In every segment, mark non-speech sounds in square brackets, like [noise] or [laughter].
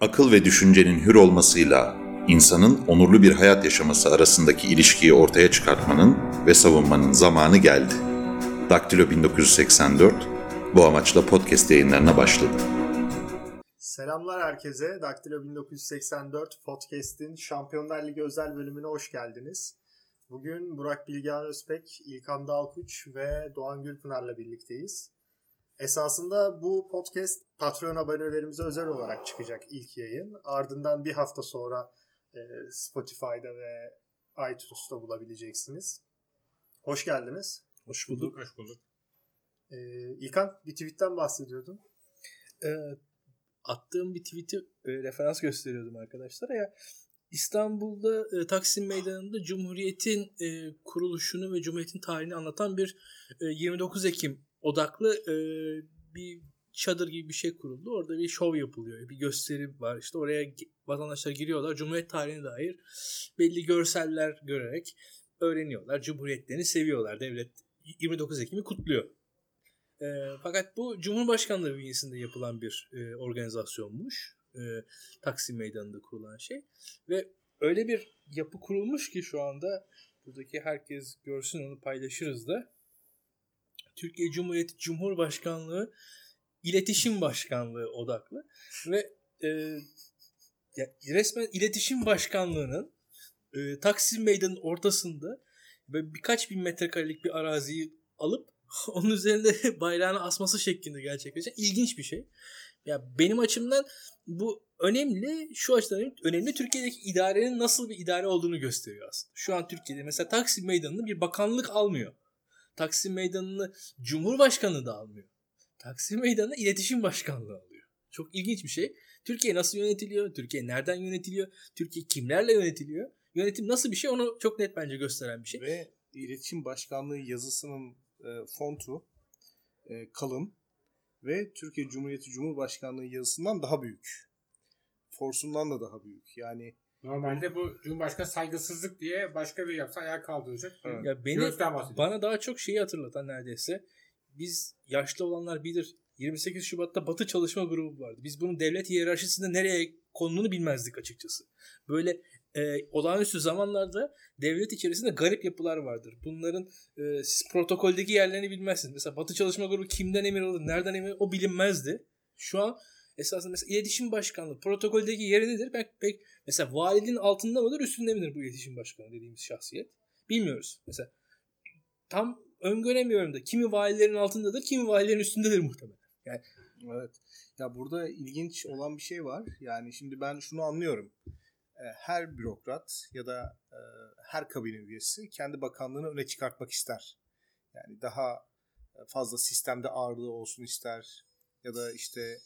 Akıl ve düşüncenin hür olmasıyla insanın onurlu bir hayat yaşaması arasındaki ilişkiyi ortaya çıkartmanın ve savunmanın zamanı geldi. Daktilo 1984 bu amaçla podcast yayınlarına başladı. Selamlar herkese. Daktilo 1984 Podcast'in Şampiyonlar Ligi özel bölümüne hoş geldiniz. Bugün Burak Bilgehan Özbek, İlkan Dalkuç ve Doğan Gülpınar'la birlikteyiz. Esasında bu podcast Patreon abonelerimize özel olarak çıkacak ilk yayın. Ardından bir hafta sonra e, Spotify'da ve iTunes'ta bulabileceksiniz. Hoş geldiniz. Hoş bulduk. Hoş bulduk. E, İlkan bir tweetten bahsediyordun. E, attığım bir tweet'i e, referans gösteriyordum arkadaşlara ya. İstanbul'da e, Taksim Meydanı'nda Cumhuriyet'in e, kuruluşunu ve Cumhuriyet'in tarihini anlatan bir e, 29 Ekim odaklı e, bir çadır gibi bir şey kuruldu. Orada bir şov yapılıyor. Bir gösteri var. İşte oraya vatandaşlar giriyorlar. Cumhuriyet tarihine dair belli görseller görerek öğreniyorlar. Cumhuriyetlerini seviyorlar. Devlet 29 Ekim'i kutluyor. E, fakat bu Cumhurbaşkanlığı bünyesinde yapılan bir e, organizasyonmuş. E, Taksim Meydanı'nda kurulan şey. Ve öyle bir yapı kurulmuş ki şu anda buradaki herkes görsün onu paylaşırız da. Türkiye Cumhuriyeti Cumhurbaşkanlığı İletişim Başkanlığı odaklı ve e, ya resmen İletişim Başkanlığı'nın e, Taksim Meydanı'nın ortasında ve birkaç bin metrekarelik bir araziyi alıp [laughs] onun üzerinde [laughs] bayrağını asması şeklinde gerçekleşen ilginç bir şey. Ya benim açımdan bu önemli. Şu açıdan önemli. Türkiye'deki idarenin nasıl bir idare olduğunu gösteriyor aslında. Şu an Türkiye'de mesela Taksim Meydanı'nı bir bakanlık almıyor. Taksim Meydanı'nı Cumhurbaşkanı da almıyor. Taksim Meydanı'nı İletişim Başkanlığı alıyor. Çok ilginç bir şey. Türkiye nasıl yönetiliyor? Türkiye nereden yönetiliyor? Türkiye kimlerle yönetiliyor? Yönetim nasıl bir şey onu çok net bence gösteren bir şey. Ve İletişim Başkanlığı yazısının e, fontu e, kalın ve Türkiye Cumhuriyeti Cumhurbaşkanlığı yazısından daha büyük. Forsundan da daha büyük. Yani Normalde bu Cumhurbaşkanı saygısızlık diye başka bir yapsa ayağa kaldıracak. Evet. Ya beni, bana daha çok şeyi hatırlatan neredeyse biz yaşlı olanlar bilir 28 Şubat'ta Batı Çalışma Grubu vardı. Biz bunun devlet hiyerarşisinde nereye konduğunu bilmezdik açıkçası. Böyle e, olağanüstü zamanlarda devlet içerisinde garip yapılar vardır. Bunların e, siz protokoldeki yerlerini bilmezsiniz. Mesela Batı Çalışma Grubu kimden emir alır, nereden emir alır o bilinmezdi. Şu an esasında mesela iletişim başkanlığı protokoldeki yeri nedir? Ben pek mesela valinin altında mıdır, üstünde midir bu iletişim başkanı dediğimiz şahsiyet? Bilmiyoruz. Mesela tam öngöremiyorum da kimi valilerin altındadır, kimi valilerin üstündedir muhtemelen. Yani evet. Ya burada ilginç olan bir şey var. Yani şimdi ben şunu anlıyorum. Her bürokrat ya da her kabine üyesi kendi bakanlığını öne çıkartmak ister. Yani daha fazla sistemde ağırlığı olsun ister ya da işte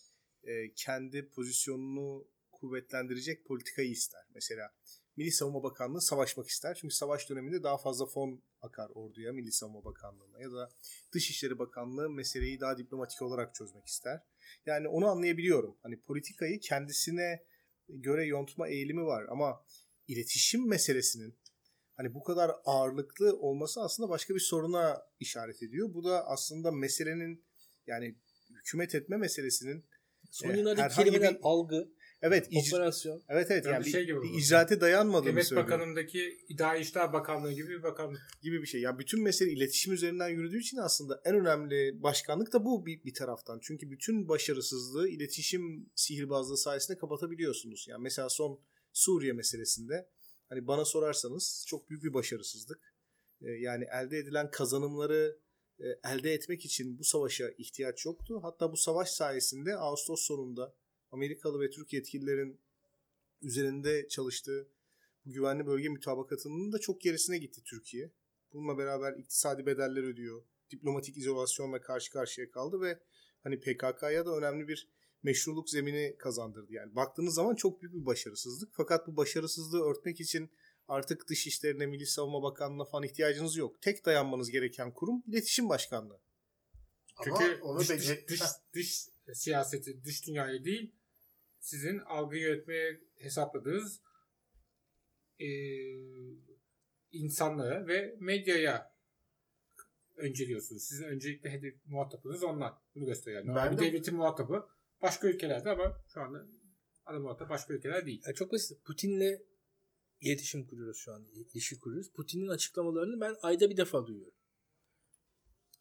kendi pozisyonunu kuvvetlendirecek politikayı ister. Mesela Milli Savunma Bakanlığı savaşmak ister. Çünkü savaş döneminde daha fazla fon akar orduya, Milli Savunma Bakanlığı'na ya da Dışişleri Bakanlığı meseleyi daha diplomatik olarak çözmek ister. Yani onu anlayabiliyorum. Hani politikayı kendisine göre yontma eğilimi var ama iletişim meselesinin hani bu kadar ağırlıklı olması aslında başka bir soruna işaret ediyor. Bu da aslında meselenin yani hükümet etme meselesinin son yıllardaki kelimeden bir... algı Evet, icra, operasyon. Evet evet yani, yani bir, şey gibi bir icraate dayanmadığını Devlet söylüyor. Bakanı'ndaki İdari İşler Bakanlığı gibi bir bakanlık. Gibi bir şey. Yani bütün mesele iletişim üzerinden yürüdüğü için aslında en önemli başkanlık da bu bir, bir taraftan. Çünkü bütün başarısızlığı iletişim sihirbazlığı sayesinde kapatabiliyorsunuz. Yani mesela son Suriye meselesinde hani bana sorarsanız çok büyük bir başarısızlık. Yani elde edilen kazanımları elde etmek için bu savaşa ihtiyaç yoktu. Hatta bu savaş sayesinde Ağustos sonunda Amerikalı ve Türk yetkililerin üzerinde çalıştığı bu güvenli bölge mütabakatının da çok gerisine gitti Türkiye. Bununla beraber iktisadi bedeller ödüyor. Diplomatik izolasyonla karşı karşıya kaldı ve hani PKK'ya da önemli bir meşruluk zemini kazandırdı. Yani baktığınız zaman çok büyük bir başarısızlık. Fakat bu başarısızlığı örtmek için artık dış işlerine, Milli Savunma Bakanlığı'na falan ihtiyacınız yok. Tek dayanmanız gereken kurum İletişim Başkanlığı. Çünkü Ama onu dış, dış, dış, [laughs] dış siyaseti, dış dünyayı değil, sizin algı yönetmeye hesapladığınız e, insanlara ve medyaya önceliyorsunuz. Sizin öncelikle hedef muhatabınız onlar. Bunu gösteriyor. Yani ben de... devletin muhatabı başka ülkelerde ama şu anda Adam orada başka ülkeler değil. Yani çok basit. Putin'le iletişim kuruyoruz şu an. İlişki kuruyoruz. Putin'in açıklamalarını ben ayda bir defa duyuyorum.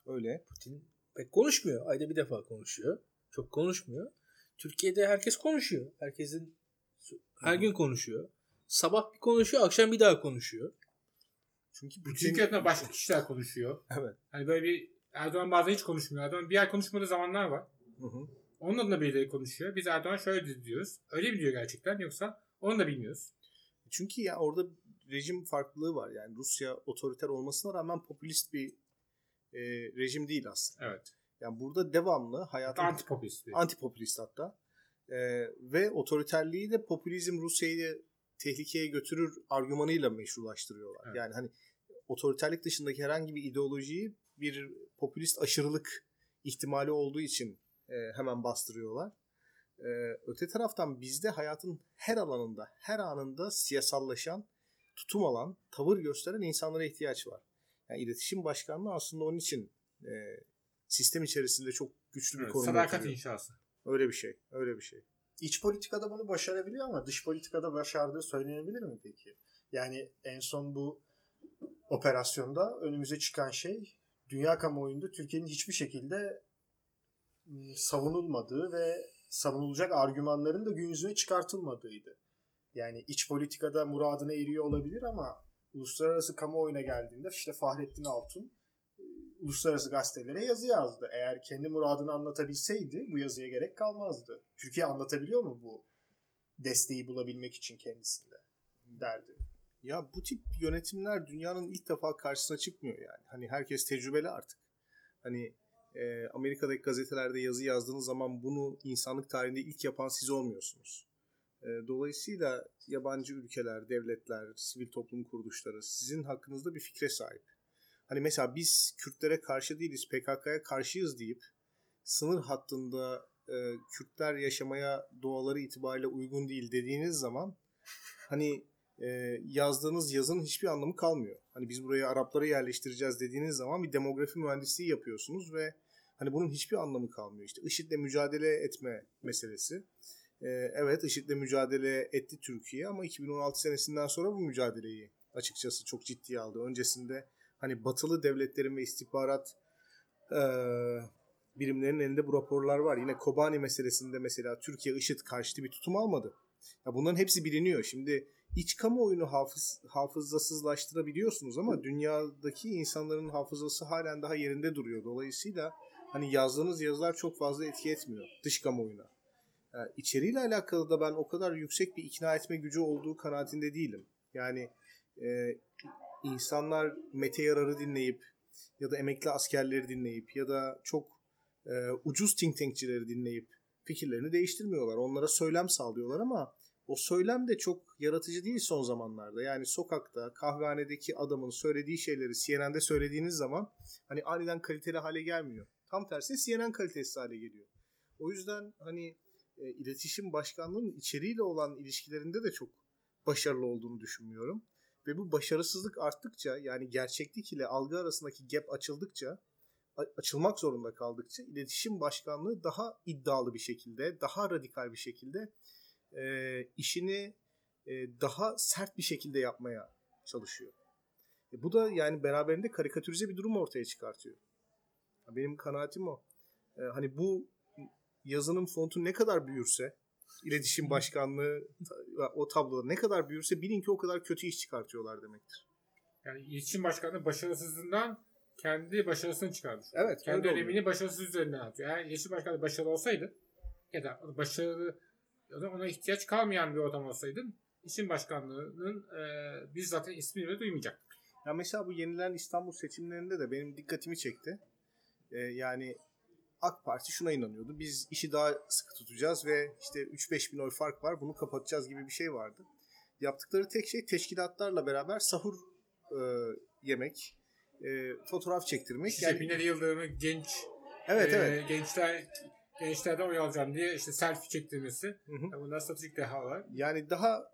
Öyle. Putin pek konuşmuyor. Ayda bir defa konuşuyor. Çok konuşmuyor. Türkiye'de herkes konuşuyor. Herkesin her gün konuşuyor. Sabah bir konuşuyor, akşam bir daha konuşuyor. Çünkü Putin... ülkelerinde başka kişiler konuşuyor. [laughs] Evet. Hani böyle bir Erdoğan bazen hiç konuşmuyor. Erdoğan bir ay konuşmadığı zamanlar var. Hı hı. Onun adına birileri konuşuyor. Biz Erdoğan şöyle diyoruz. Öyle mi diyor gerçekten yoksa onu da bilmiyoruz. Çünkü ya orada rejim farklılığı var. Yani Rusya otoriter olmasına rağmen popülist bir e, rejim değil aslında. Evet. Yani burada devamlı hayatın Antipopülist. antipopülist hatta. E, ve otoriterliği de popülizm Rusya'yı tehlikeye götürür argümanıyla meşrulaştırıyorlar. Evet. Yani hani otoriterlik dışındaki herhangi bir ideolojiyi bir popülist aşırılık ihtimali olduğu için e, hemen bastırıyorlar. E, öte taraftan bizde hayatın her alanında, her anında siyasallaşan, tutum alan, tavır gösteren insanlara ihtiyaç var. Yani iletişim başkanlığı aslında onun için e, sistem içerisinde çok güçlü bir Evet, konuma sadakat oturuyor. inşası. Öyle bir şey, öyle bir şey. İç politikada bunu başarabiliyor ama dış politikada başardığı söylenebilir mi peki? Yani en son bu operasyonda önümüze çıkan şey dünya kamuoyunda Türkiye'nin hiçbir şekilde ım, savunulmadığı ve savunulacak argümanların da gün yüzüne çıkartılmadığıydı. Yani iç politikada muradına eriyor olabilir ama uluslararası kamuoyuna geldiğinde işte Fahrettin Altun e, uluslararası gazetelere yazı yazdı. Eğer kendi muradını anlatabilseydi bu yazıya gerek kalmazdı. Türkiye anlatabiliyor mu bu desteği bulabilmek için kendisinde derdi. Ya bu tip yönetimler dünyanın ilk defa karşısına çıkmıyor yani. Hani herkes tecrübeli artık. Hani e, Amerika'daki gazetelerde yazı yazdığınız zaman bunu insanlık tarihinde ilk yapan siz olmuyorsunuz. E, dolayısıyla yabancı ülkeler, devletler, sivil toplum kuruluşları sizin hakkınızda bir fikre sahip. Hani mesela biz Kürtlere karşı değiliz, PKK'ya karşıyız deyip sınır hattında e, Kürtler yaşamaya doğaları itibariyle uygun değil dediğiniz zaman hani e, yazdığınız yazının hiçbir anlamı kalmıyor. Hani biz buraya Arapları yerleştireceğiz dediğiniz zaman bir demografi mühendisliği yapıyorsunuz ve hani bunun hiçbir anlamı kalmıyor. İşte IŞİD'le mücadele etme meselesi. E, evet IŞİD'le mücadele etti Türkiye ama 2016 senesinden sonra bu mücadeleyi açıkçası çok ciddiye aldı. Öncesinde hani batılı devletlerin ve istihbarat e, birimlerinin elinde bu raporlar var. Yine Kobani meselesinde mesela Türkiye IŞİD karşıtı bir tutum almadı. Ya bunların hepsi biliniyor. Şimdi iç kamuoyunu hafız, hafızasızlaştırabiliyorsunuz ama dünyadaki insanların hafızası halen daha yerinde duruyor. Dolayısıyla hani yazdığınız yazılar çok fazla etki etmiyor dış kamuoyuna. Yani içeriğiyle alakalı da ben o kadar yüksek bir ikna etme gücü olduğu kanaatinde değilim. Yani e, insanlar Mete Yarar'ı dinleyip ya da emekli askerleri dinleyip ya da çok e, ucuz think tankçileri dinleyip fikirlerini değiştirmiyorlar. Onlara söylem sağlıyorlar ama o söylem de çok yaratıcı değil son zamanlarda. Yani sokakta, kahvehanedeki adamın söylediği şeyleri CNN'de söylediğiniz zaman hani aniden kaliteli hale gelmiyor. Tam tersi CNN kalitesiz hale geliyor. O yüzden hani e, iletişim başkanlığının içeriğiyle olan ilişkilerinde de çok başarılı olduğunu düşünmüyorum. Ve bu başarısızlık arttıkça yani gerçeklik ile algı arasındaki gap açıldıkça açılmak zorunda kaldıkça iletişim başkanlığı daha iddialı bir şekilde, daha radikal bir şekilde e, işini e, daha sert bir şekilde yapmaya çalışıyor. E, bu da yani beraberinde karikatürize bir durum ortaya çıkartıyor. Benim kanaatim o. E, hani bu yazının fontu ne kadar büyürse, iletişim başkanlığı o tabloda ne kadar büyürse bilin ki o kadar kötü iş çıkartıyorlar demektir. Yani iletişim başkanlığı başarısızlığından kendi başarısını çıkarmış. Evet, Kendi önemini başarısız üzerinden atıyor. Eğer iletişim başkanlığı başarılı olsaydı ya da başarılı ya da ona ihtiyaç kalmayan bir ortam olsaydı iletişim başkanlığının e, biz zaten ismini bile duymayacaktık. Ya mesela bu yenilen İstanbul seçimlerinde de benim dikkatimi çekti. Ee, yani AK Parti şuna inanıyordu. Biz işi daha sıkı tutacağız ve işte 3-5 bin oy fark var bunu kapatacağız gibi bir şey vardı. Yaptıkları tek şey teşkilatlarla beraber sahur e, yemek, e, fotoğraf çektirmek. İşte yani, Binali Yıldırım'ı genç evet, e, evet. gençler gençlerden oy alacağım diye işte selfie çektirmesi. Hı hı. Yani bunlar stratejik dehalar. Yani daha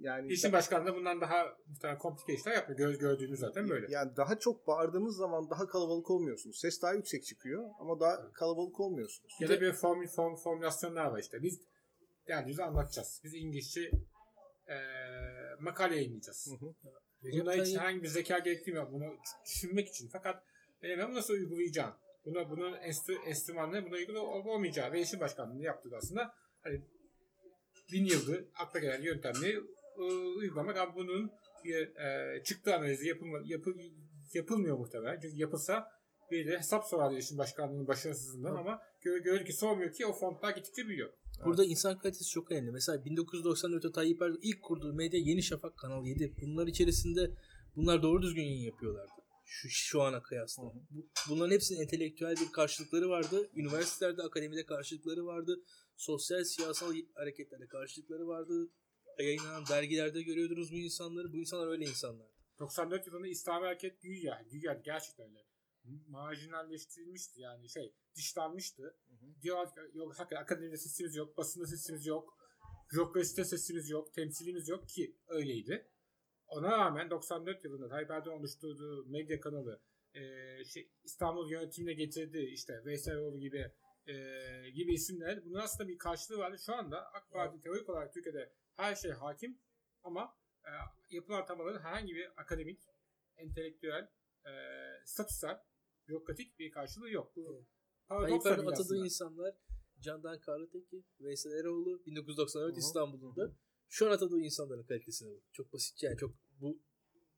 yani İşin başkanlığı bundan daha muhtemelen komplike işler yapıyor. Göz gördüğünüz zaten böyle. Yani daha çok bağırdığınız zaman daha kalabalık olmuyorsunuz. Ses daha yüksek çıkıyor ama daha kalabalık olmuyorsunuz. Ya da bir form, form, formülasyonlar var işte. Biz derdimizi anlatacağız. Biz İngilizce e, makale yayınlayacağız. Hı hı. Buna hiç herhangi bir zeka gerektirmiyor bunu düşünmek için. Fakat benim bunu nasıl uygulayacağım? Buna, bunun enstü, enstrümanları buna uygun olup olmayacağı ve işin başkanlığını yaptığı da aslında hani bin yıldır akla gelen yöntemleri e, uygulamak ama bunun bir e, çıktı analizi yapılma, yapı, yapılmıyor muhtemelen. Çünkü yapılsa bir de hesap sorardı işin başkanlığının başarısızlığından ama gör, görür ki sormuyor ki o fontlar gittikçe büyüyor. Burada insan kalitesi çok önemli. Mesela 1994'te Tayyip Erdoğan ilk kurduğu medya Yeni Şafak Kanal 7. Bunlar içerisinde bunlar doğru düzgün yayın yapıyorlardı. Şu, şu ana kıyasla. Bu- bunların hepsinin entelektüel bir karşılıkları vardı. Üniversitelerde, akademide karşılıkları vardı. Sosyal, siyasal hareketlerde karşılıkları vardı. Yayınlanan dergilerde görüyordunuz bu insanları. Bu insanlar öyle insanlar. 94 yılında İslami hareket güya, güya gerçekten öyle marjinalleştirilmişti yani şey dışlanmıştı. Diyor ki, yok hakikaten akademide sesimiz yok, basında sesimiz yok, bürokraside sesimiz yok, temsilimiz yok ki öyleydi. Ona rağmen 94 yılında Tayyip Erdoğan oluşturduğu medya kanalı e, şey, İstanbul yönetimine getirdi işte Veyseloğlu gibi e, gibi isimler. Bunun aslında bir karşılığı vardı. Şu anda AK Parti teorik olarak Türkiye'de her şey hakim ama e, yapılan atamaların herhangi bir akademik, entelektüel, e, statüsel, bürokratik bir karşılığı yok. Bu Evet. Tayyip Erdoğan atadığı insanlar Candan Karlıteki, Veysel Eroğlu 1994 Hı hı. Şu an atadığı insanların kalitesine bak. Çok basitçe yani çok bu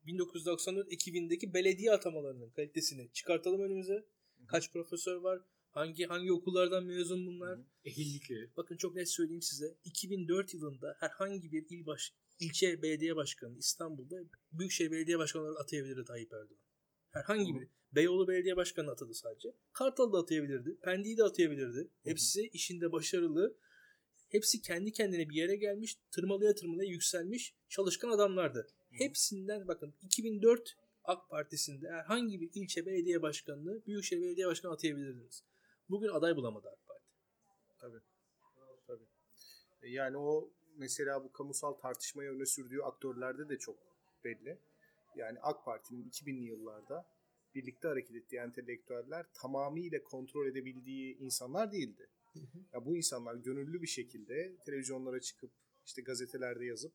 1994 ekibindeki belediye atamalarının kalitesini çıkartalım önümüze. Kaç profesör var? Hangi hangi okullardan mezun bunlar? Ehillikleri. Bakın çok net söyleyeyim size. 2004 yılında herhangi bir il baş, ilçe belediye başkanı İstanbul'da Büyükşehir Belediye Başkanı olarak atayabilirdi Tayyip Erdoğan. Herhangi bir. Beyoğlu Belediye Başkanı atadı sadece. Kartal'ı da atayabilirdi. Pendik'i de atayabilirdi. Hepsi işinde başarılı. Hepsi kendi kendine bir yere gelmiş. Tırmalaya tırmalaya yükselmiş. Çalışkan adamlardı. Hepsinden bakın 2004 AK Partisi'nde herhangi bir ilçe belediye başkanını Büyükşehir Belediye Başkanı atayabilirdiniz. Bugün aday bulamadı AK Parti. Tabii. Tabii. E, Yani o mesela bu kamusal tartışmayı öne sürdüğü aktörlerde de çok belli. Yani AK Parti'nin 2000'li yıllarda birlikte hareket ettiği entelektüeller tamamıyla kontrol edebildiği insanlar değildi. Ya bu insanlar gönüllü bir şekilde televizyonlara çıkıp işte gazetelerde yazıp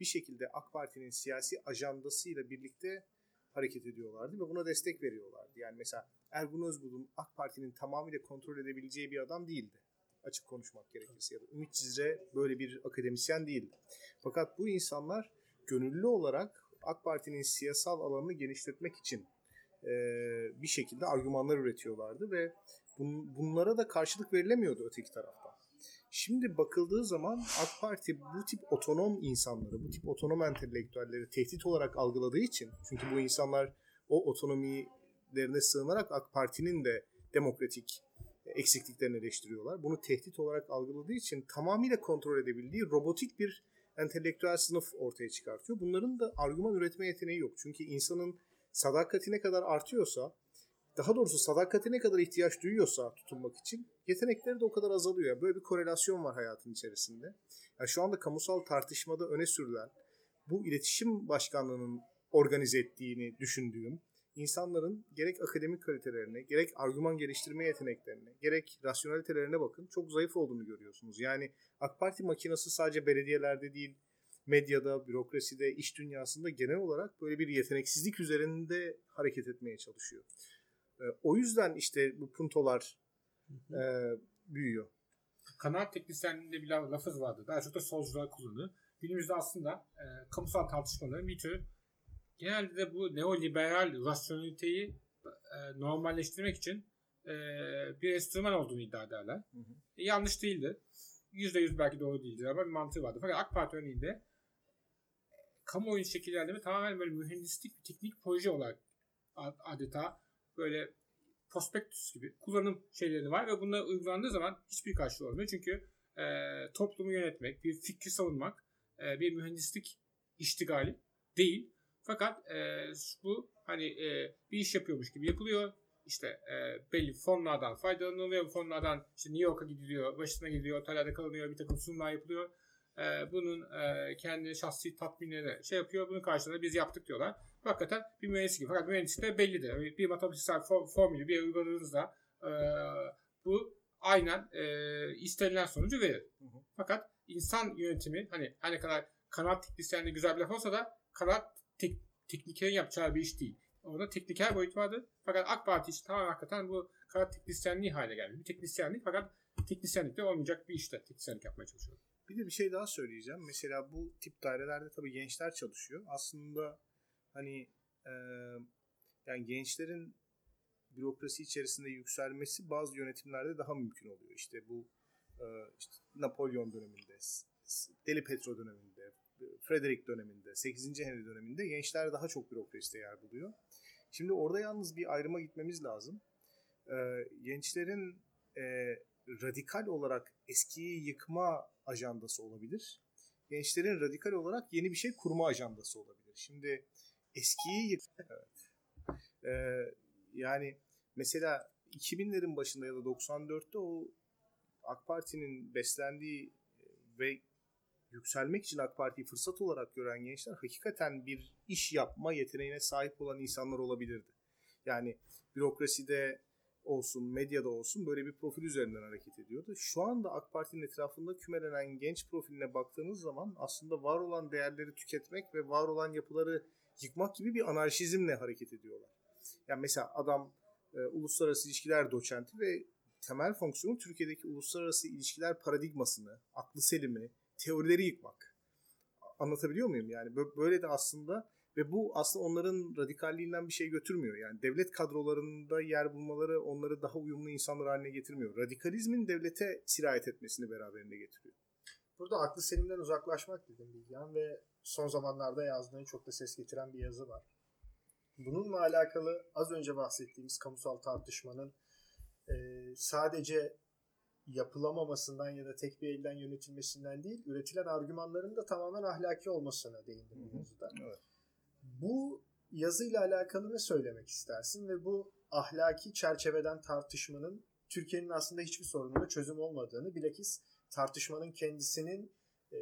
bir şekilde AK Parti'nin siyasi ajandasıyla birlikte hareket ediyorlardı ve buna destek veriyorlardı. Yani mesela Ergun Özbulut AK Parti'nin tamamıyla kontrol edebileceği bir adam değildi. Açık konuşmak gerekirse ya da Ümit Cizre böyle bir akademisyen değildi. Fakat bu insanlar gönüllü olarak AK Parti'nin siyasal alanını genişletmek için e, bir şekilde argümanlar üretiyorlardı ve bun- bunlara da karşılık verilemiyordu öteki taraftan. Şimdi bakıldığı zaman AK Parti bu tip otonom insanları, bu tip otonom entelektüelleri tehdit olarak algıladığı için çünkü bu insanlar o otonomilerine sığınarak AK Parti'nin de demokratik eksikliklerini eleştiriyorlar. Bunu tehdit olarak algıladığı için tamamıyla kontrol edebildiği robotik bir entelektüel sınıf ortaya çıkartıyor. Bunların da argüman üretme yeteneği yok. Çünkü insanın sadakati ne kadar artıyorsa, daha doğrusu sadakati ne kadar ihtiyaç duyuyorsa tutunmak için yetenekleri de o kadar azalıyor. Böyle bir korelasyon var hayatın içerisinde. Yani şu anda kamusal tartışmada öne sürülen bu iletişim başkanlığının organize ettiğini düşündüğüm insanların gerek akademik kalitelerine, gerek argüman geliştirme yeteneklerine, gerek rasyonelitelerine bakın çok zayıf olduğunu görüyorsunuz. Yani AK Parti makinası sadece belediyelerde değil, medyada, bürokraside, iş dünyasında genel olarak böyle bir yeteneksizlik üzerinde hareket etmeye çalışıyor. Ee, o yüzden işte bu puntolar e, büyüyor. Kanaat teknisyenliğinde bir laf- lafız vardı. Daha çok da solcular kullanır. Günümüzde aslında e, kamusal tartışmaların bir tür genelde de bu neoliberal rasyoneliteyi e, normalleştirmek için e, bir enstrüman olduğunu iddia ederler. Hı hı. E, yanlış değildi. %100 belki doğru değildir ama bir mantığı vardı. Fakat AK Parti örneğinde kamuoyu şekillendirme tamamen böyle mühendislik, bir teknik proje olarak adeta böyle prospektüs gibi kullanım şeyleri var ve bunlar uygulandığı zaman hiçbir karşılığı olmuyor. Çünkü e, toplumu yönetmek, bir fikri savunmak e, bir mühendislik iştigali değil. Fakat e, bu hani e, bir iş yapıyormuş gibi yapılıyor. İşte e, belli fonlardan faydalanılıyor. Fonlardan işte New York'a gidiliyor, başına gidiliyor, otellerde kalınıyor, bir takım sunumlar yapılıyor. E, bunun e, kendi şahsi tatminleri şey yapıyor. Bunun karşılığında biz yaptık diyorlar. Hakikaten bir mühendis gibi. Fakat mühendislik de bellidir. Yani Bir matematiksel for- formülü bir uyguladığınızda e, bu aynen e, istenilen sonucu verir. Hı hı. Fakat insan yönetimi hani her ne kadar kanat teknisyenliği güzel bir laf olsa da kanat tek, teknikerin yapacağı bir iş değil. Orada tekniker boyut vardı. Fakat AK Parti için tamamen hakikaten bu kanat teknisyenliği hale geldi. Bir teknisyenlik fakat teknisyenlikte olmayacak bir işte teknisyenlik yapmaya çalışıyor. Bir de bir şey daha söyleyeceğim. Mesela bu tip dairelerde tabii gençler çalışıyor. Aslında hani e, yani gençlerin bürokrasi içerisinde yükselmesi bazı yönetimlerde daha mümkün oluyor. İşte bu e, işte Napolyon döneminde, Deli Petro döneminde, Frederick döneminde, 8. Henry döneminde gençler daha çok bürokraside yer buluyor. Şimdi orada yalnız bir ayrıma gitmemiz lazım. E, gençlerin e, radikal olarak eskiyi yıkma ajandası olabilir. Gençlerin radikal olarak yeni bir şey kurma ajandası olabilir. Şimdi eskiyi yık... Evet. Ee, yani mesela 2000'lerin başında ya da 94'te o AK Parti'nin beslendiği ve yükselmek için AK Parti'yi fırsat olarak gören gençler hakikaten bir iş yapma yeteneğine sahip olan insanlar olabilirdi. Yani bürokraside olsun, medyada olsun böyle bir profil üzerinden hareket ediyordu. Şu anda AK Parti'nin etrafında kümelenen genç profiline baktığınız zaman aslında var olan değerleri tüketmek ve var olan yapıları yıkmak gibi bir anarşizmle hareket ediyorlar. Yani mesela adam e, uluslararası ilişkiler doçenti ve temel fonksiyonu Türkiye'deki uluslararası ilişkiler paradigmasını, aklı selimi, teorileri yıkmak. Anlatabiliyor muyum? Yani böyle de aslında ve bu aslında onların radikalliğinden bir şey götürmüyor. Yani devlet kadrolarında yer bulmaları onları daha uyumlu insanlar haline getirmiyor. Radikalizmin devlete sirayet etmesini beraberinde getiriyor. Burada aklı selimden uzaklaşmak dedim Bilgehan ve son zamanlarda yazdığın çok da ses getiren bir yazı var. Bununla alakalı az önce bahsettiğimiz kamusal tartışmanın e, sadece yapılamamasından ya da tek bir elden yönetilmesinden değil, üretilen argümanların da tamamen ahlaki olmasına değindim bu yazıda. Evet. Bu yazıyla alakalı ne söylemek istersin ve bu ahlaki çerçeveden tartışmanın Türkiye'nin aslında hiçbir sorununa çözüm olmadığını, bilakis tartışmanın kendisinin e,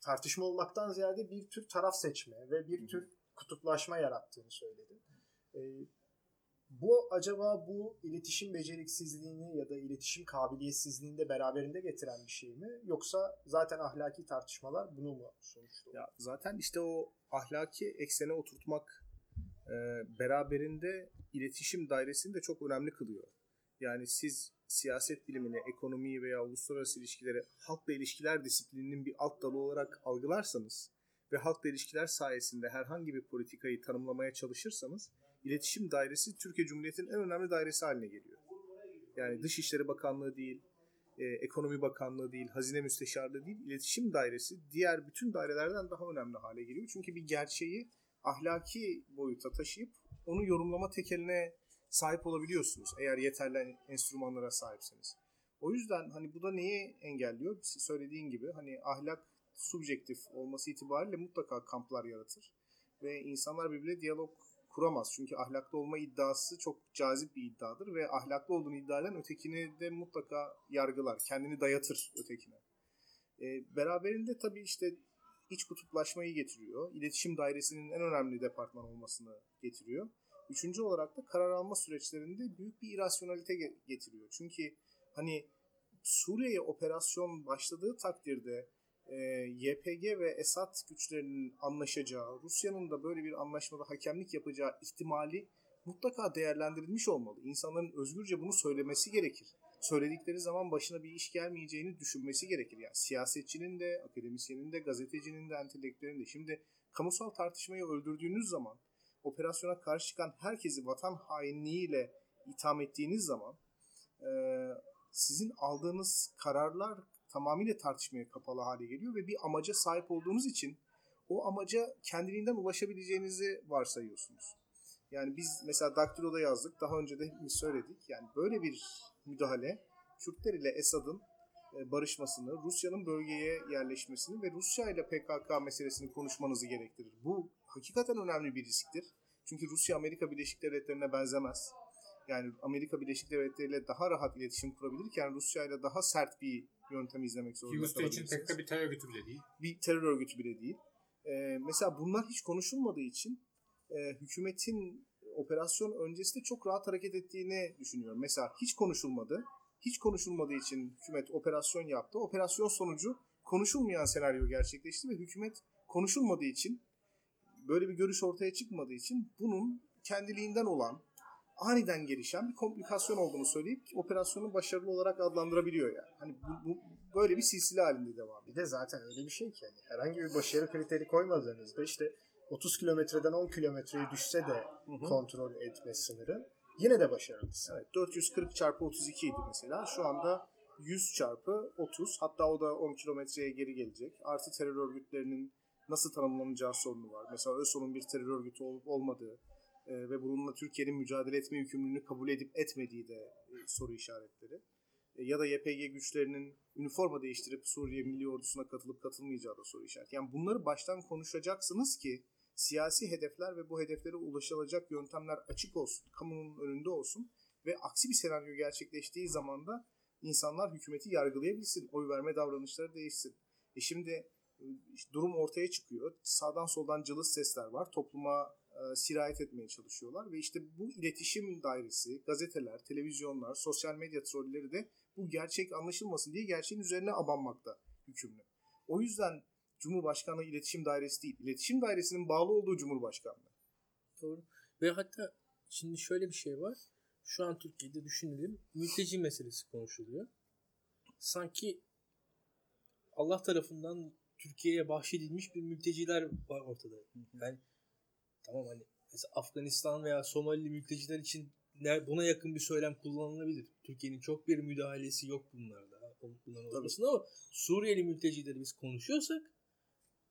tartışma olmaktan ziyade bir tür taraf seçme ve bir tür kutuplaşma yarattığını söyledin. E, bu acaba bu iletişim beceriksizliğini ya da iletişim kabiliyetsizliğini de beraberinde getiren bir şey mi? Yoksa zaten ahlaki tartışmalar bunu mu sonuçta? Ya zaten işte o ahlaki eksene oturtmak e, beraberinde iletişim dairesini de çok önemli kılıyor. Yani siz siyaset bilimini, ekonomiyi veya uluslararası ilişkileri halkla ilişkiler disiplininin bir alt dalı olarak algılarsanız ve halkla ilişkiler sayesinde herhangi bir politikayı tanımlamaya çalışırsanız iletişim dairesi Türkiye Cumhuriyeti'nin en önemli dairesi haline geliyor. Yani Dışişleri Bakanlığı değil, e, Ekonomi Bakanlığı değil, Hazine Müsteşarlığı değil, iletişim dairesi diğer bütün dairelerden daha önemli hale geliyor. Çünkü bir gerçeği ahlaki boyuta taşıyıp onu yorumlama tekeline sahip olabiliyorsunuz eğer yeterli enstrümanlara sahipseniz. O yüzden hani bu da neyi engelliyor? Söylediğin gibi hani ahlak subjektif olması itibariyle mutlaka kamplar yaratır. Ve insanlar birbirle diyalog kuramaz. Çünkü ahlaklı olma iddiası çok cazip bir iddiadır ve ahlaklı olduğunu iddia eden ötekini de mutlaka yargılar. Kendini dayatır ötekine. E, beraberinde tabii işte iç kutuplaşmayı getiriyor. İletişim dairesinin en önemli departman olmasını getiriyor. Üçüncü olarak da karar alma süreçlerinde büyük bir irasyonalite getiriyor. Çünkü hani Suriye'ye operasyon başladığı takdirde e, YPG ve Esad güçlerinin anlaşacağı, Rusya'nın da böyle bir anlaşmada hakemlik yapacağı ihtimali mutlaka değerlendirilmiş olmalı. İnsanların özgürce bunu söylemesi gerekir. Söyledikleri zaman başına bir iş gelmeyeceğini düşünmesi gerekir. Yani siyasetçinin de, akademisyenin de, gazetecinin de, entelektüelin de. Şimdi kamusal tartışmayı öldürdüğünüz zaman, operasyona karşı çıkan herkesi vatan hainliğiyle itham ettiğiniz zaman, e, sizin aldığınız kararlar tamamıyla tartışmaya kapalı hale geliyor ve bir amaca sahip olduğunuz için o amaca kendiliğinden ulaşabileceğinizi varsayıyorsunuz. Yani biz mesela Daktilo'da yazdık. Daha önce de hepimiz söyledik. Yani böyle bir müdahale Kürtler ile Esad'ın e, barışmasını, Rusya'nın bölgeye yerleşmesini ve Rusya ile PKK meselesini konuşmanızı gerektirir. Bu hakikaten önemli bir risktir. Çünkü Rusya Amerika Birleşik Devletleri'ne benzemez. Yani Amerika Birleşik Devletleri ile daha rahat iletişim kurabilirken Rusya ile daha sert bir yöntem izlemek zorunda Houston için pek bir terör örgütü bile değil. Bir terör örgütü bile değil. Ee, mesela bunlar hiç konuşulmadığı için e, hükümetin operasyon öncesinde çok rahat hareket ettiğini düşünüyorum. Mesela hiç konuşulmadı. Hiç konuşulmadığı için hükümet operasyon yaptı. Operasyon sonucu konuşulmayan senaryo gerçekleşti ve hükümet konuşulmadığı için böyle bir görüş ortaya çıkmadığı için bunun kendiliğinden olan aniden gelişen bir komplikasyon olduğunu söyleyip operasyonu başarılı olarak adlandırabiliyor yani. Hani bu, bu böyle bir silsile halinde devam ediyor. Bir de zaten öyle bir şey ki yani herhangi bir başarı kriteri koymadığınızda işte 30 kilometreden 10 kilometreye düşse de Hı hı. kontrol etme sınırı yine de başarılısın. Evet, 440 çarpı 32 idi mesela. Şu anda 100 çarpı 30 hatta o da 10 kilometreye geri gelecek. Artı terör örgütlerinin nasıl tanımlanacağı sorunu var. Mesela ÖSO'nun bir terör örgütü olup olmadığı e, ve bununla Türkiye'nin mücadele etme yükümlülüğünü kabul edip etmediği de e, soru işaretleri. E, ya da YPG güçlerinin üniforma değiştirip Suriye Milli Ordusu'na katılıp katılmayacağı da soru işareti. Yani bunları baştan konuşacaksınız ki siyasi hedefler ve bu hedeflere ulaşılacak yöntemler açık olsun, kamunun önünde olsun ve aksi bir senaryo gerçekleştiği zaman da insanlar hükümeti yargılayabilsin, oy verme davranışları değişsin. E şimdi durum ortaya çıkıyor. Sağdan soldan cılız sesler var. Topluma e, sirayet etmeye çalışıyorlar ve işte bu iletişim dairesi, gazeteler, televizyonlar, sosyal medya trolleri de bu gerçek anlaşılmasın diye gerçeğin üzerine abanmakta hükümlü. O yüzden Cumhurbaşkanlığı İletişim Dairesi değil, İletişim Dairesi'nin bağlı olduğu Cumhurbaşkanlığı. Doğru. Ve hatta şimdi şöyle bir şey var. Şu an Türkiye'de düşünelim. Mülteci meselesi konuşuluyor. Sanki Allah tarafından Türkiye'ye bahşedilmiş bir mülteciler var ortada. Yani tamam hani mesela Afganistan veya Somali mülteciler için buna yakın bir söylem kullanılabilir. Türkiye'nin çok bir müdahalesi yok bunlarda. Bunların olmasında ama Suriyeli mültecileri biz konuşuyorsak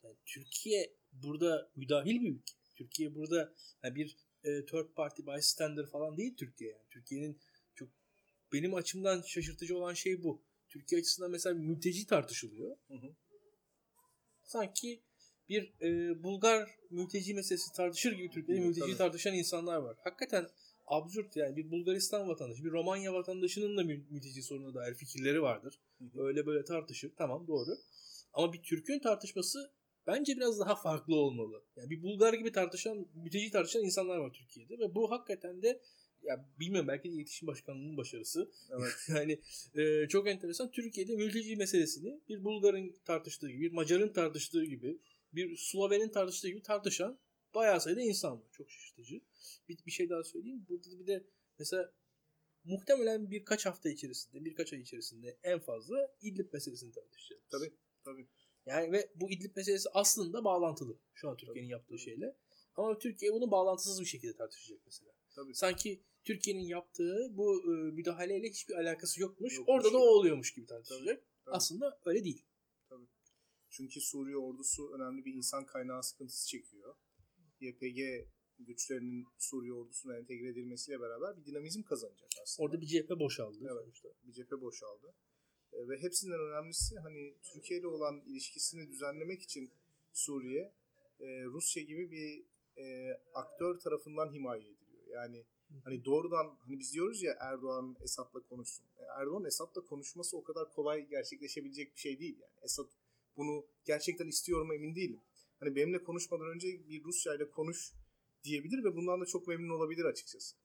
yani Türkiye burada müdahil bir ülke. Türkiye burada yani bir e, third party bystander falan değil Türkiye yani. Türkiye'nin çok benim açımdan şaşırtıcı olan şey bu. Türkiye açısından mesela mülteci tartışılıyor. Hı hı. Sanki bir e, Bulgar mülteci meselesi tartışır gibi Türkiye'de Hı, mülteci tabii. tartışan insanlar var. Hakikaten absürt yani bir Bulgaristan vatandaşı, bir Romanya vatandaşının da mül- mülteci sorununa dair fikirleri vardır. Öyle böyle tartışır. Tamam doğru. Ama bir Türk'ün tartışması bence biraz daha farklı olmalı. Yani bir Bulgar gibi tartışan, mülteci tartışan insanlar var Türkiye'de ve bu hakikaten de ya bilmiyorum belki de iletişim başkanlığının başarısı. Evet. [laughs] yani e, çok enteresan. Türkiye'de mülteci meselesini bir Bulgar'ın tartıştığı gibi, bir Macar'ın tartıştığı gibi, bir Sloven'in tartıştığı gibi tartışan bayağı sayıda insan var. Çok şaşırtıcı. Bir, bir şey daha söyleyeyim. Burada bir de mesela muhtemelen birkaç hafta içerisinde, birkaç ay içerisinde en fazla İdlib meselesini tartışacağız. Tabii. Tabii. Yani ve bu İdlib meselesi aslında bağlantılı şu an Türkiye'nin yaptığı şeyle. Ama Türkiye bunu bağlantısız bir şekilde tartışacak mesela. Tabii. Sanki Türkiye'nin yaptığı bu e, müdahaleyle hiçbir alakası yokmuş. Yokmuş Orada da o oluyormuş gibi tartışacak. Tabii. Aslında öyle değil. Çünkü Suriye ordusu önemli bir insan kaynağı sıkıntısı çekiyor. YPG güçlerinin Suriye ordusuna entegre edilmesiyle beraber bir dinamizm kazanacak aslında. Orada bir cephe boşaldı. Evet. sonuçta. bir cephe boşaldı. E, ve hepsinden önemlisi hani Türkiye ile olan ilişkisini düzenlemek için Suriye e, Rusya gibi bir e, aktör tarafından himaye ediliyor. Yani hani doğrudan hani biz diyoruz ya Erdoğan Esad'la konuşsun. E, Erdoğan Esad'la konuşması o kadar kolay gerçekleşebilecek bir şey değil yani. Esad bunu gerçekten istiyorum emin değilim. Hani benimle konuşmadan önce bir Rusya ile konuş diyebilir ve bundan da çok memnun olabilir açıkçası.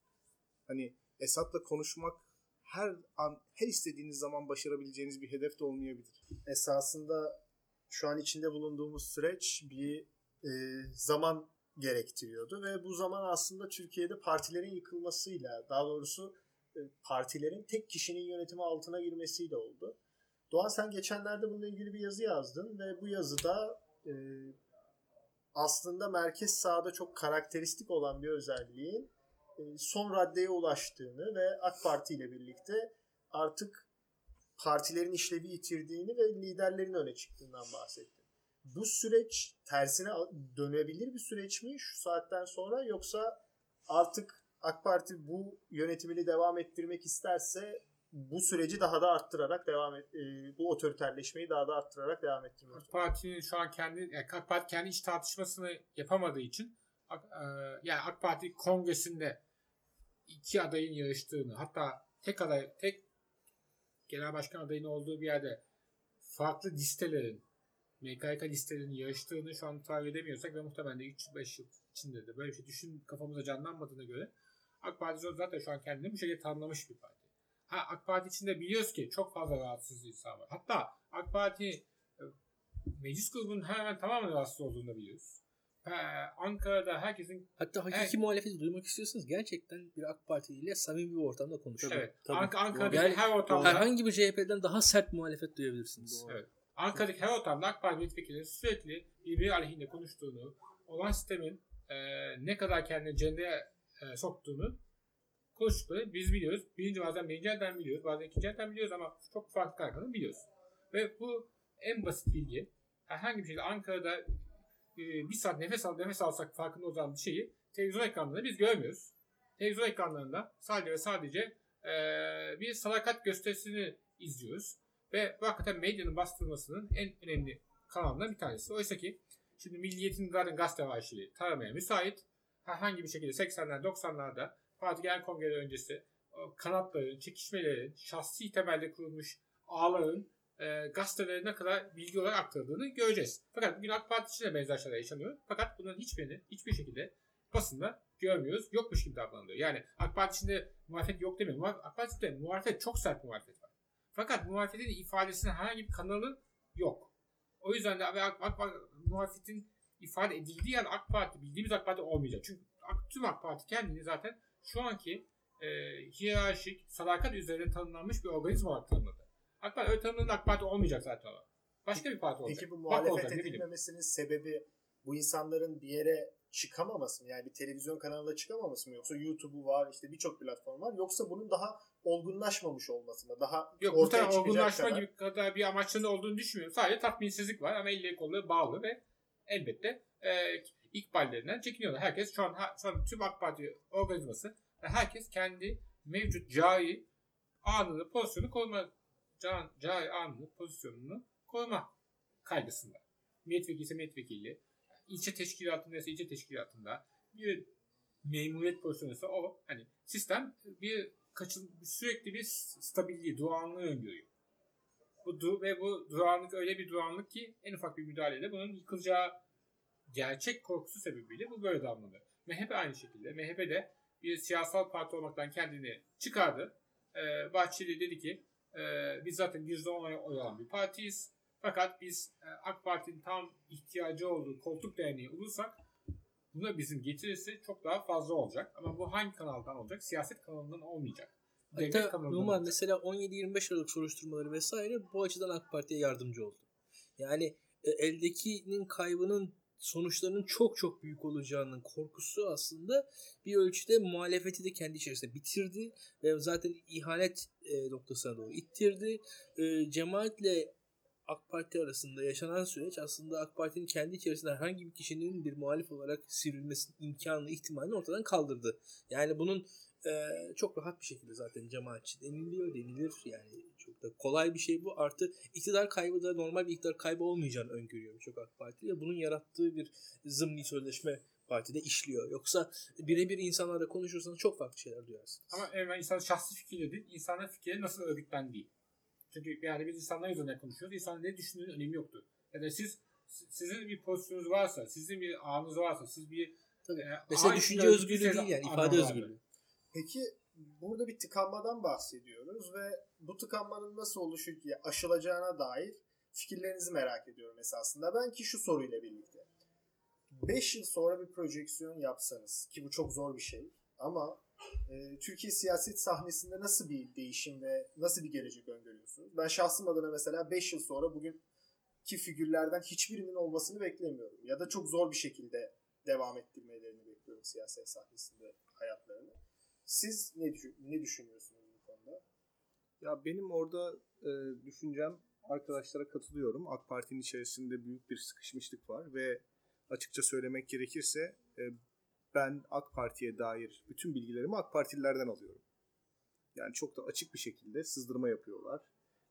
Hani Esad'la konuşmak her an her istediğiniz zaman başarabileceğiniz bir hedef de olmayabilir. Esasında şu an içinde bulunduğumuz süreç bir e, zaman gerektiriyordu ve bu zaman aslında Türkiye'de partilerin yıkılmasıyla daha doğrusu e, partilerin tek kişinin yönetimi altına girmesiyle oldu. Doğan sen geçenlerde bununla ilgili bir yazı yazdın ve bu yazıda e, aslında merkez sağda çok karakteristik olan bir özelliğin e, son raddeye ulaştığını ve AK Parti ile birlikte artık partilerin işlevi yitirdiğini ve liderlerin öne çıktığından bahsetti. Bu süreç tersine dönebilir bir süreç mi şu saatten sonra yoksa artık AK Parti bu yönetimini devam ettirmek isterse bu süreci daha da arttırarak devam et, e, bu otoriterleşmeyi daha da arttırarak devam ettirmek. AK Parti'nin şu an kendi yani AK Parti kendi iç tartışmasını yapamadığı için AK- e, yani AK Parti kongresinde iki adayın yarıştığını hatta tek aday tek genel başkan adayının olduğu bir yerde farklı listelerin MKK listelerinin yarıştığını şu an tahmin edemiyorsak ve muhtemelen de 3-5 yıl içinde de böyle bir şey düşün kafamıza canlanmadığına göre AK Parti zaten şu an kendini bu şekilde tanımlamış bir parti. Ha AK Parti içinde biliyoruz ki çok fazla rahatsız insan var. Hatta AK Parti e, meclis grubunun hemen tamamen rahatsız olduğunu biliyoruz. Ankara'da herkesin Hatta hakiki Evet. muhalefeti duymak istiyorsanız gerçekten bir AK Parti ile samimi bir ortamda konuşun. evet, tabii. Ank- Ankara'daki Yani her ortamda Herhangi bir CHP'den daha sert muhalefet duyabilirsiniz. Doğru. Evet. Ankara'daki her ortamda AK Parti milletvekillerinin sürekli birbiri aleyhinde konuştuğunu, olan sistemin e, ne kadar kendini cendeye e, soktuğunu konuştukları biz biliyoruz. Birinci bazen birinci elden biliyoruz, bazen ikinci elden biliyoruz ama çok farklı kaynaklardan biliyoruz. Ve bu en basit bilgi. Herhangi bir şekilde Ankara'da e, bir saat nefes al nefes alsak farkında olacağımız bir şeyi televizyon ekranlarında biz görmüyoruz. Televizyon ekranlarında sadece ve sadece e, bir sadakat gösterisini izliyoruz. Ve bu hakikaten medyanın bastırmasının en önemli kanalından bir tanesi. Oysa ki şimdi Milliyet'in zaten gazete arşivi taramaya müsait. Herhangi bir şekilde 80'ler 90'larda Parti Genel Kongreleri öncesi o kanatların, çekişmelerin, şahsi temelde kurulmuş ağların e, gazetelerine kadar bilgi olarak aktarıldığını göreceğiz. Fakat bugün AK Parti için de benzer şeyler yaşanıyor. Fakat bunların hiçbirini hiçbir şekilde basında görmüyoruz. Yokmuş gibi davranılıyor. Yani AK Parti içinde muhalefet yok demiyorum. Muha- AK Parti içinde muhalefet çok sert muhalefet. Fakat muhalefetin ifadesinin herhangi bir kanalı yok. O yüzden de AK, AK, AK, muhalefetin ifade edildiği yer AK Parti, bildiğimiz AK Parti olmayacak. Çünkü AK- tüm AK Parti kendini zaten şu anki e, hiyerarşik, sadakat üzerine tanımlanmış bir organizma olarak tanımladı. AK Parti öyle tanımlanan AK Parti olmayacak zaten o. Başka bir parti olacak. Peki bu muhalefet olacak, edilmemesinin sebebi bu insanların bir yere çıkamaması mı? Yani bir televizyon kanalına çıkamaması mı? Yoksa YouTube'u var, işte birçok platform var. Yoksa bunun daha olgunlaşmamış olması mı? Daha Yok bu taraf olgunlaşma kadar- gibi kadar bir amaçlarında olduğunu düşünmüyorum. Sadece tatminsizlik var ama elleri kolları bağlı ve elbette e, ikballerinden çekiniyorlar. Herkes şu an, şu an tüm AK Parti organizması ve herkes kendi mevcut cari anını, pozisyonu koruma can, cari anını, pozisyonunu koruma kaygısında. Milletvekili ise milletvekili, ilçe teşkilatında ise ilçe teşkilatında, bir memuriyet pozisyonu ise o. Hani sistem bir kaçın, sürekli bir stabilliği, durağanlığı öngörüyor. Bu du ve bu durağanlık öyle bir durağanlık ki en ufak bir müdahaleyle bunun yıkılacağı gerçek korkusu sebebiyle bu böyle davranılıyor. MHP aynı şekilde. MHP de bir siyasal parti olmaktan kendini çıkardı. Ee, Bahçeli dedi ki e, biz zaten %10 oy oy alan bir partiyiz. Fakat biz e, AK Parti'nin tam ihtiyacı olduğu koltuk değerliği olursak buna bizim getirisi çok daha fazla olacak. Ama bu hangi kanaldan olacak? Siyaset kanalından olmayacak. Devlet Hatta kanalından Numan olacak. mesela 17-25 Aralık soruşturmaları vesaire bu açıdan AK Parti'ye yardımcı oldu. Yani e, eldekinin kaybının sonuçlarının çok çok büyük olacağının korkusu aslında bir ölçüde muhalefeti de kendi içerisinde bitirdi ve zaten ihanet e, noktasına doğru ittirdi. E, cemaatle AK Parti arasında yaşanan süreç aslında AK Parti'nin kendi içerisinde herhangi bir kişinin bir muhalif olarak sivrilmesinin imkanını, ihtimalini ortadan kaldırdı. Yani bunun e, çok rahat bir şekilde zaten cemaatçi deniliyor, denilir. Yani çok da kolay bir şey bu. Artı iktidar kaybı da normal bir iktidar kaybı olmayacağını öngörüyor birçok AK Parti. Ve bunun yarattığı bir zımni sözleşme partide işliyor. Yoksa birebir insanlarla konuşursanız çok farklı şeyler duyarsınız. Ama evet, insan şahsi fikirleri değil, insanın fikirleri nasıl örgütlendiği. Çünkü yani biz insanlar üzerine konuşuyoruz. İnsanın ne düşündüğünün önemi yoktur. Ya da siz sizin bir pozisyonunuz varsa, sizin bir ağınız varsa, siz bir Tabii. Mesela düşünce özgürlüğü değil yani ifade özgürlüğü. Peki burada bir tıkanmadan bahsediyoruz ve bu tıkanmanın nasıl oluşu aşılacağına dair fikirlerinizi merak ediyorum esasında. Ben ki şu soruyla birlikte. 5 yıl sonra bir projeksiyon yapsanız ki bu çok zor bir şey ama e, Türkiye siyaset sahnesinde nasıl bir değişim ve nasıl bir gelecek öngörüyorsunuz? Ben şahsım adına mesela 5 yıl sonra bugün ki figürlerden hiçbirinin olmasını beklemiyorum. Ya da çok zor bir şekilde devam ettirmelerini bekliyorum siyaset sahnesinde hayatlarını. Siz ne, ne düşünüyorsunuz bu konuda? Ya benim orada e, düşüncem arkadaşlara katılıyorum. AK Parti'nin içerisinde büyük bir sıkışmışlık var ve açıkça söylemek gerekirse e, ben AK Parti'ye dair bütün bilgilerimi AK Partililerden alıyorum. Yani çok da açık bir şekilde sızdırma yapıyorlar.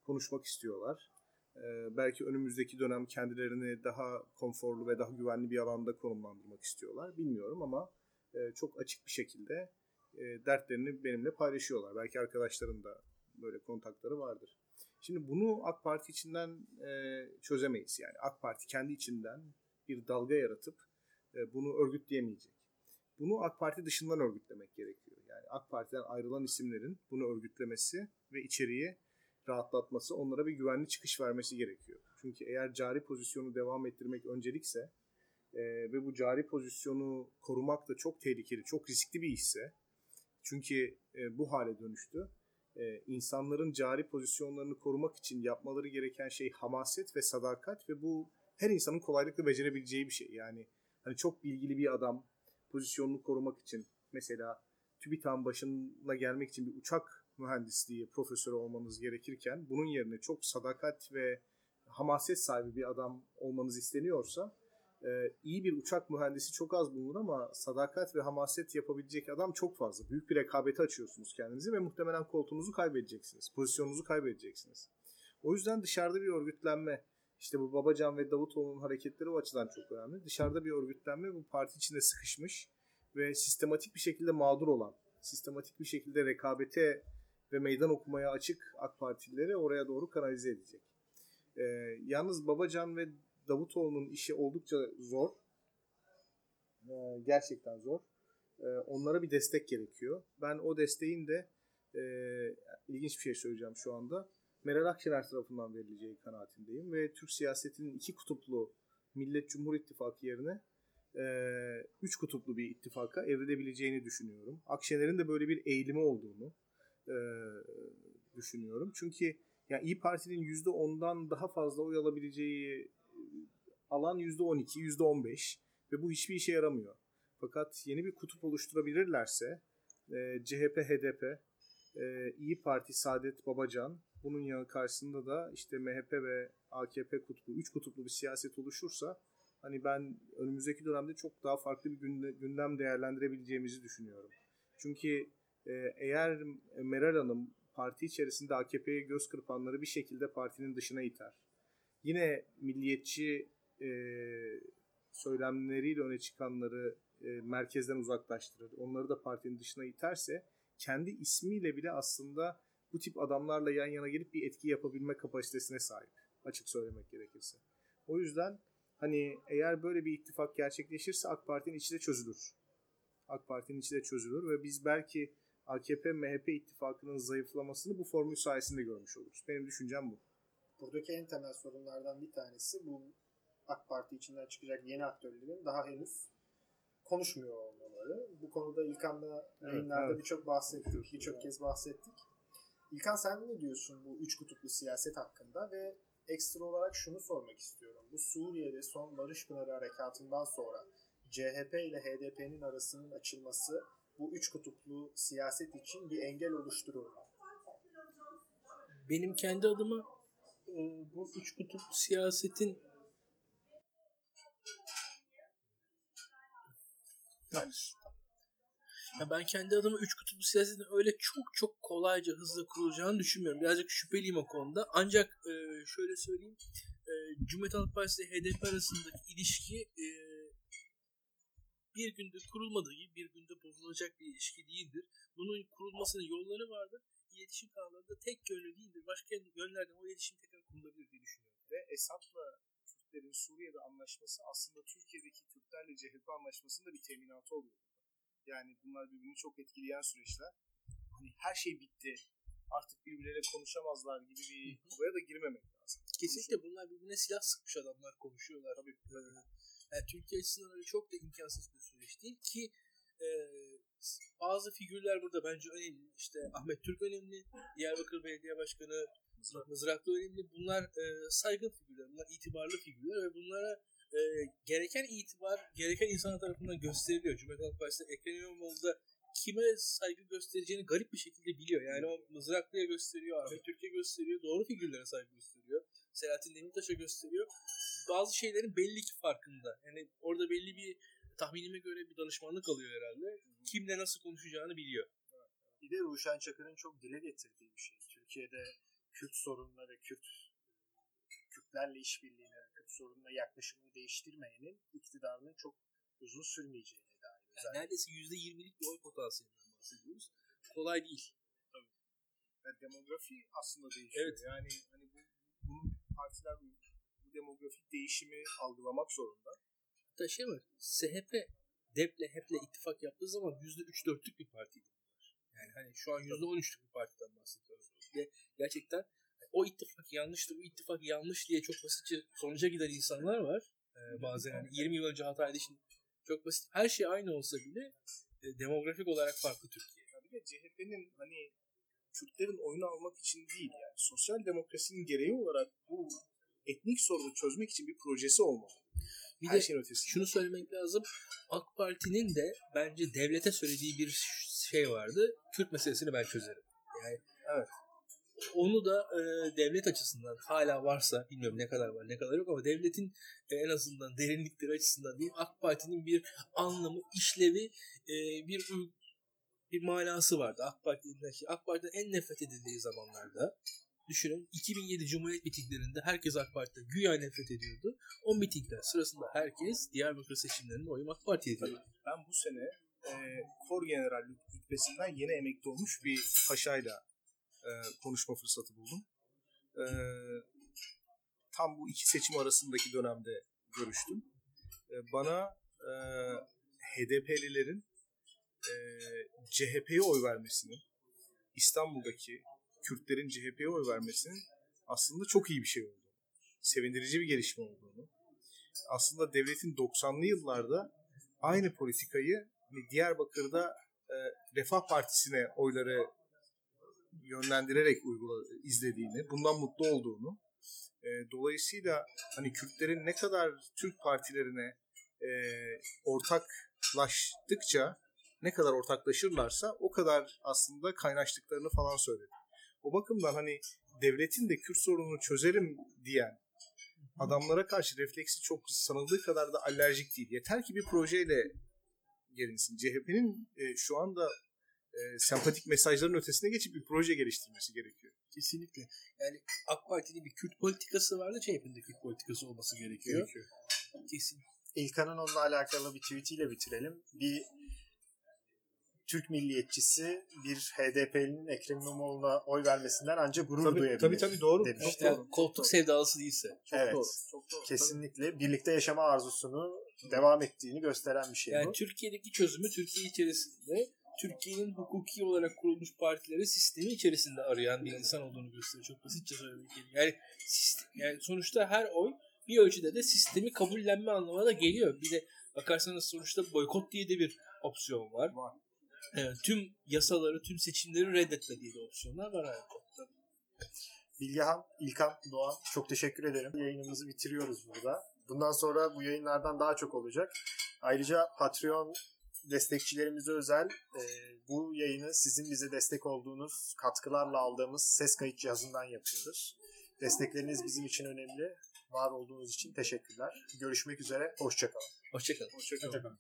Konuşmak istiyorlar. E, belki önümüzdeki dönem kendilerini daha konforlu ve daha güvenli bir alanda konumlandırmak istiyorlar. Bilmiyorum ama e, çok açık bir şekilde e, dertlerini benimle paylaşıyorlar. Belki arkadaşların da böyle kontakları vardır. Şimdi bunu AK Parti içinden e, çözemeyiz. Yani AK Parti kendi içinden bir dalga yaratıp e, bunu örgütleyemeyecek. Bunu AK Parti dışından örgütlemek gerekiyor. Yani AK Parti'den ayrılan isimlerin bunu örgütlemesi ve içeriği rahatlatması, onlara bir güvenli çıkış vermesi gerekiyor. Çünkü eğer cari pozisyonu devam ettirmek öncelikse e, ve bu cari pozisyonu korumak da çok tehlikeli, çok riskli bir işse çünkü e, bu hale dönüştü. E, insanların cari pozisyonlarını korumak için yapmaları gereken şey hamaset ve sadakat ve bu her insanın kolaylıkla becerebileceği bir şey. Yani hani çok bilgili bir adam pozisyonunu korumak için mesela TÜBİTAK'ın başına gelmek için bir uçak mühendisliği profesörü olmanız gerekirken bunun yerine çok sadakat ve hamaset sahibi bir adam olmanız isteniyorsa e, iyi bir uçak mühendisi çok az bulunur ama sadakat ve hamaset yapabilecek adam çok fazla. Büyük bir rekabeti açıyorsunuz kendinizi ve muhtemelen koltuğunuzu kaybedeceksiniz. Pozisyonunuzu kaybedeceksiniz. O yüzden dışarıda bir örgütlenme, işte bu Babacan ve Davutoğlu'nun hareketleri o açıdan çok önemli. Dışarıda bir örgütlenme bu parti içinde sıkışmış ve sistematik bir şekilde mağdur olan, sistematik bir şekilde rekabete ve meydan okumaya açık AK Partilileri oraya doğru kanalize edecek. Ee, yalnız Babacan ve Davutoğlu'nun işi oldukça zor. Ee, gerçekten zor. Ee, onlara bir destek gerekiyor. Ben o desteğin de e, ilginç bir şey söyleyeceğim şu anda. Meral Akşener tarafından verileceği kanaatindeyim ve Türk siyasetinin iki kutuplu Millet Cumhur İttifakı yerine e, üç kutuplu bir ittifaka evrilebileceğini düşünüyorum. Akşener'in de böyle bir eğilimi olduğunu e, düşünüyorum. Çünkü yani İyi Parti'nin %10'dan daha fazla oy alabileceği alan %12, %15 ve bu hiçbir işe yaramıyor. Fakat yeni bir kutup oluşturabilirlerse e, CHP, HDP, e, İyi Parti, Saadet, Babacan bunun yanı karşısında da işte MHP ve AKP kutbu, üç kutuplu bir siyaset oluşursa hani ben önümüzdeki dönemde çok daha farklı bir gündem değerlendirebileceğimizi düşünüyorum. Çünkü e, eğer Meral Hanım parti içerisinde AKP'ye göz kırpanları bir şekilde partinin dışına iter. Yine milliyetçi e, söylemleriyle öne çıkanları e, merkezden uzaklaştırır. Onları da partinin dışına iterse kendi ismiyle bile aslında bu tip adamlarla yan yana gelip bir etki yapabilme kapasitesine sahip. Açık söylemek gerekirse. O yüzden hani eğer böyle bir ittifak gerçekleşirse AK Parti'nin içi de çözülür. AK Parti'nin içi de çözülür ve biz belki AKP-MHP ittifakının zayıflamasını bu formül sayesinde görmüş oluruz. Benim düşüncem bu. Buradaki en temel sorunlardan bir tanesi bu AK Parti içinden çıkacak yeni aktörlerin daha henüz konuşmuyor olmaları. Bu konuda İlkan'la evet, yayınlarda evet. birçok bahsettik, birçok kez bahsettik. İlkan sen ne diyorsun bu üç kutuplu siyaset hakkında ve ekstra olarak şunu sormak istiyorum. Bu Suriye'de son Barış Pınarı Harekatı'ndan sonra CHP ile HDP'nin arasının açılması bu üç kutuplu siyaset için bir engel oluşturur mu? Benim kendi adıma e, bu üç kutuplu siyasetin ya ben kendi adıma üç kutuplu siyasetin öyle çok çok kolayca hızlı kurulacağını düşünmüyorum. Birazcık şüpheliyim o konuda. Ancak e, şöyle söyleyeyim. E, Cumhuriyet Halk Partisi ile HDP arasındaki ilişki e, bir günde kurulmadığı gibi bir günde bozulacak bir ilişki değildir. Bunun kurulmasının yolları vardır. İletişim kanalları da tek yönlü değildir. Başka yönlerden o iletişim tekrar kurulabilir diye düşünüyorum. Ve Esad'la Türklerin Suriye'de anlaşması aslında Türkiye'deki Türklerle CHP anlaşmasının da bir teminatı oluyor. Yani bunlar birbirini çok etkileyen süreçler. Hani her şey bitti. Artık birbirleriyle konuşamazlar gibi bir havaya da girmemek lazım. Kesinlikle bunlar birbirine silah sıkmış adamlar konuşuyorlar. Tabii. Ee, yani Türkiye açısından öyle çok da imkansız bir süreç değil ki e, bazı figürler burada bence önemli. İşte Ahmet Türk önemli, Diyarbakır Belediye Başkanı Mızraklı önemli. Bunlar e, saygın figürler, bunlar itibarlı figürler ve bunlara e, gereken itibar, gereken insan tarafından gösteriliyor. Cumhuriyet Halk Partisi Ekrem İmamoğlu da kime saygı göstereceğini garip bir şekilde biliyor. Yani o Mızraklı'ya gösteriyor, Ahmet Türkiye gösteriyor, doğru figürlere saygı gösteriyor. Selahattin Demirtaş'a gösteriyor. Bazı şeylerin belli ki farkında. Yani orada belli bir tahminime göre bir danışmanlık alıyor herhalde. Kimle nasıl konuşacağını biliyor. Bir de Ruşen Çakır'ın çok dile getirdiği bir şey. Türkiye'de Kürt sorunları, Kürt Kürtlerle işbirliğine, Kürt sorununa yaklaşımını değiştirmeyenin iktidarının çok uzun sürmeyeceğine dair. Yani neredeyse %20'lik bir oy potansiyelinden bahsediyoruz. Kolay değil. Tabii. Yani demografi aslında değişiyor. Evet. Yani hani bu, bunun partiler bu demografik değişimi algılamak zorunda. Hatta şey var. SHP DEP'le HEP'le ittifak yaptığı zaman %3-4'lük bir partiydi. Yani hani şu an %13'lük bir partiden bahsediyoruz. Ve gerçekten o ittifak yanlıştı, bu ittifak yanlış diye çok basitçe sonuca giden insanlar var. Ee, bazen hani 20 yıl önce hataydı şimdi çok basit. Her şey aynı olsa bile e, demografik olarak farklı Türkiye. Ya bir de CHP'nin hani Kürtlerin oyunu almak için değil yani sosyal demokrasinin gereği olarak bu etnik sorunu çözmek için bir projesi olmalı. Bir Her de şeyin ötesinde. şunu söylemek lazım. AK Parti'nin de bence devlete söylediği bir şey vardı. Kürt meselesini ben çözerim. Yani Evet. Onu da e, devlet açısından hala varsa bilmiyorum ne kadar var ne kadar yok ama devletin e, en azından derinlikleri açısından değil AK Parti'nin bir anlamı, işlevi, e, bir bir manası vardı. AK Parti'deki AK Parti'den en nefret edildiği zamanlarda düşünün 2007 Cumhuriyet mitinglerinde herkes AK Parti'den güya nefret ediyordu. O mitingler sırasında herkes Diyarbakır seçimlerinde oyum AK Parti'ye veriyordu. Ben bu sene e, Kor General rütbesinden yeni emekli olmuş bir paşayla e, konuşma fırsatı buldum. E, tam bu iki seçim arasındaki dönemde görüştüm. E, bana e, HDP'lilerin e, CHP'ye oy vermesinin, İstanbul'daki Kürtlerin CHP'ye oy vermesinin aslında çok iyi bir şey olduğunu, sevindirici bir gelişme olduğunu, aslında devletin 90'lı yıllarda aynı politikayı hani Diyarbakır'da e, Refah Partisi'ne oyları yönlendirerek uygula, izlediğini, bundan mutlu olduğunu, e, dolayısıyla hani Kürtlerin ne kadar Türk partilerine e, ortaklaştıkça ne kadar ortaklaşırlarsa o kadar aslında kaynaştıklarını falan söyledi. O bakımdan hani devletin de Kürt sorununu çözerim diyen adamlara karşı refleksi çok sanıldığı kadar da alerjik değil. Yeter ki bir projeyle gelinsin. CHP'nin e, şu anda e, sempatik mesajların ötesine geçip bir proje geliştirmesi gerekiyor. Kesinlikle. Yani AK Parti'nin bir Kürt politikası vardı. CHP'nin de Kürt politikası olması gerekiyor. gerekiyor. Kesin. İlkan'ın onunla alakalı bir tweetiyle bitirelim. Bir Türk milliyetçisi bir HDP'nin Ekrem İmamoğlu'na oy vermesinden ancak gurur Tabii, duyabilir. tabii tabii doğru. demiş. Çok İşte doğru. koltuk sevdalısı değilse. Çok Evet. doğru. Çok doğru. Kesinlikle birlikte yaşama arzusunu devam ettiğini gösteren bir şey Yani bu. Türkiye'deki çözümü Türkiye içerisinde Türkiye'nin hukuki olarak kurulmuş partileri sistemi içerisinde arayan bir insan olduğunu gösteriyor. Çok basitçe söylemek gerekiyor. Yani, sistem, yani sonuçta her oy bir ölçüde de sistemi kabullenme anlamına da geliyor. Bir de bakarsanız sonuçta boykot diye de bir opsiyon var. Var. Evet, tüm yasaları, tüm seçimleri reddetme diye de opsiyonlar var hayatta. Bilgehan, İlkan, Doğan çok teşekkür ederim. Yayınımızı bitiriyoruz burada. Bundan sonra bu yayınlardan daha çok olacak. Ayrıca Patreon destekçilerimize özel e, bu yayını sizin bize destek olduğunuz katkılarla aldığımız ses kayıt cihazından yapıyoruz. Destekleriniz bizim için önemli. Var olduğunuz için teşekkürler. Görüşmek üzere. Hoşçakalın. Hoşçakalın. Hoşçakalın. Hoşçakalın.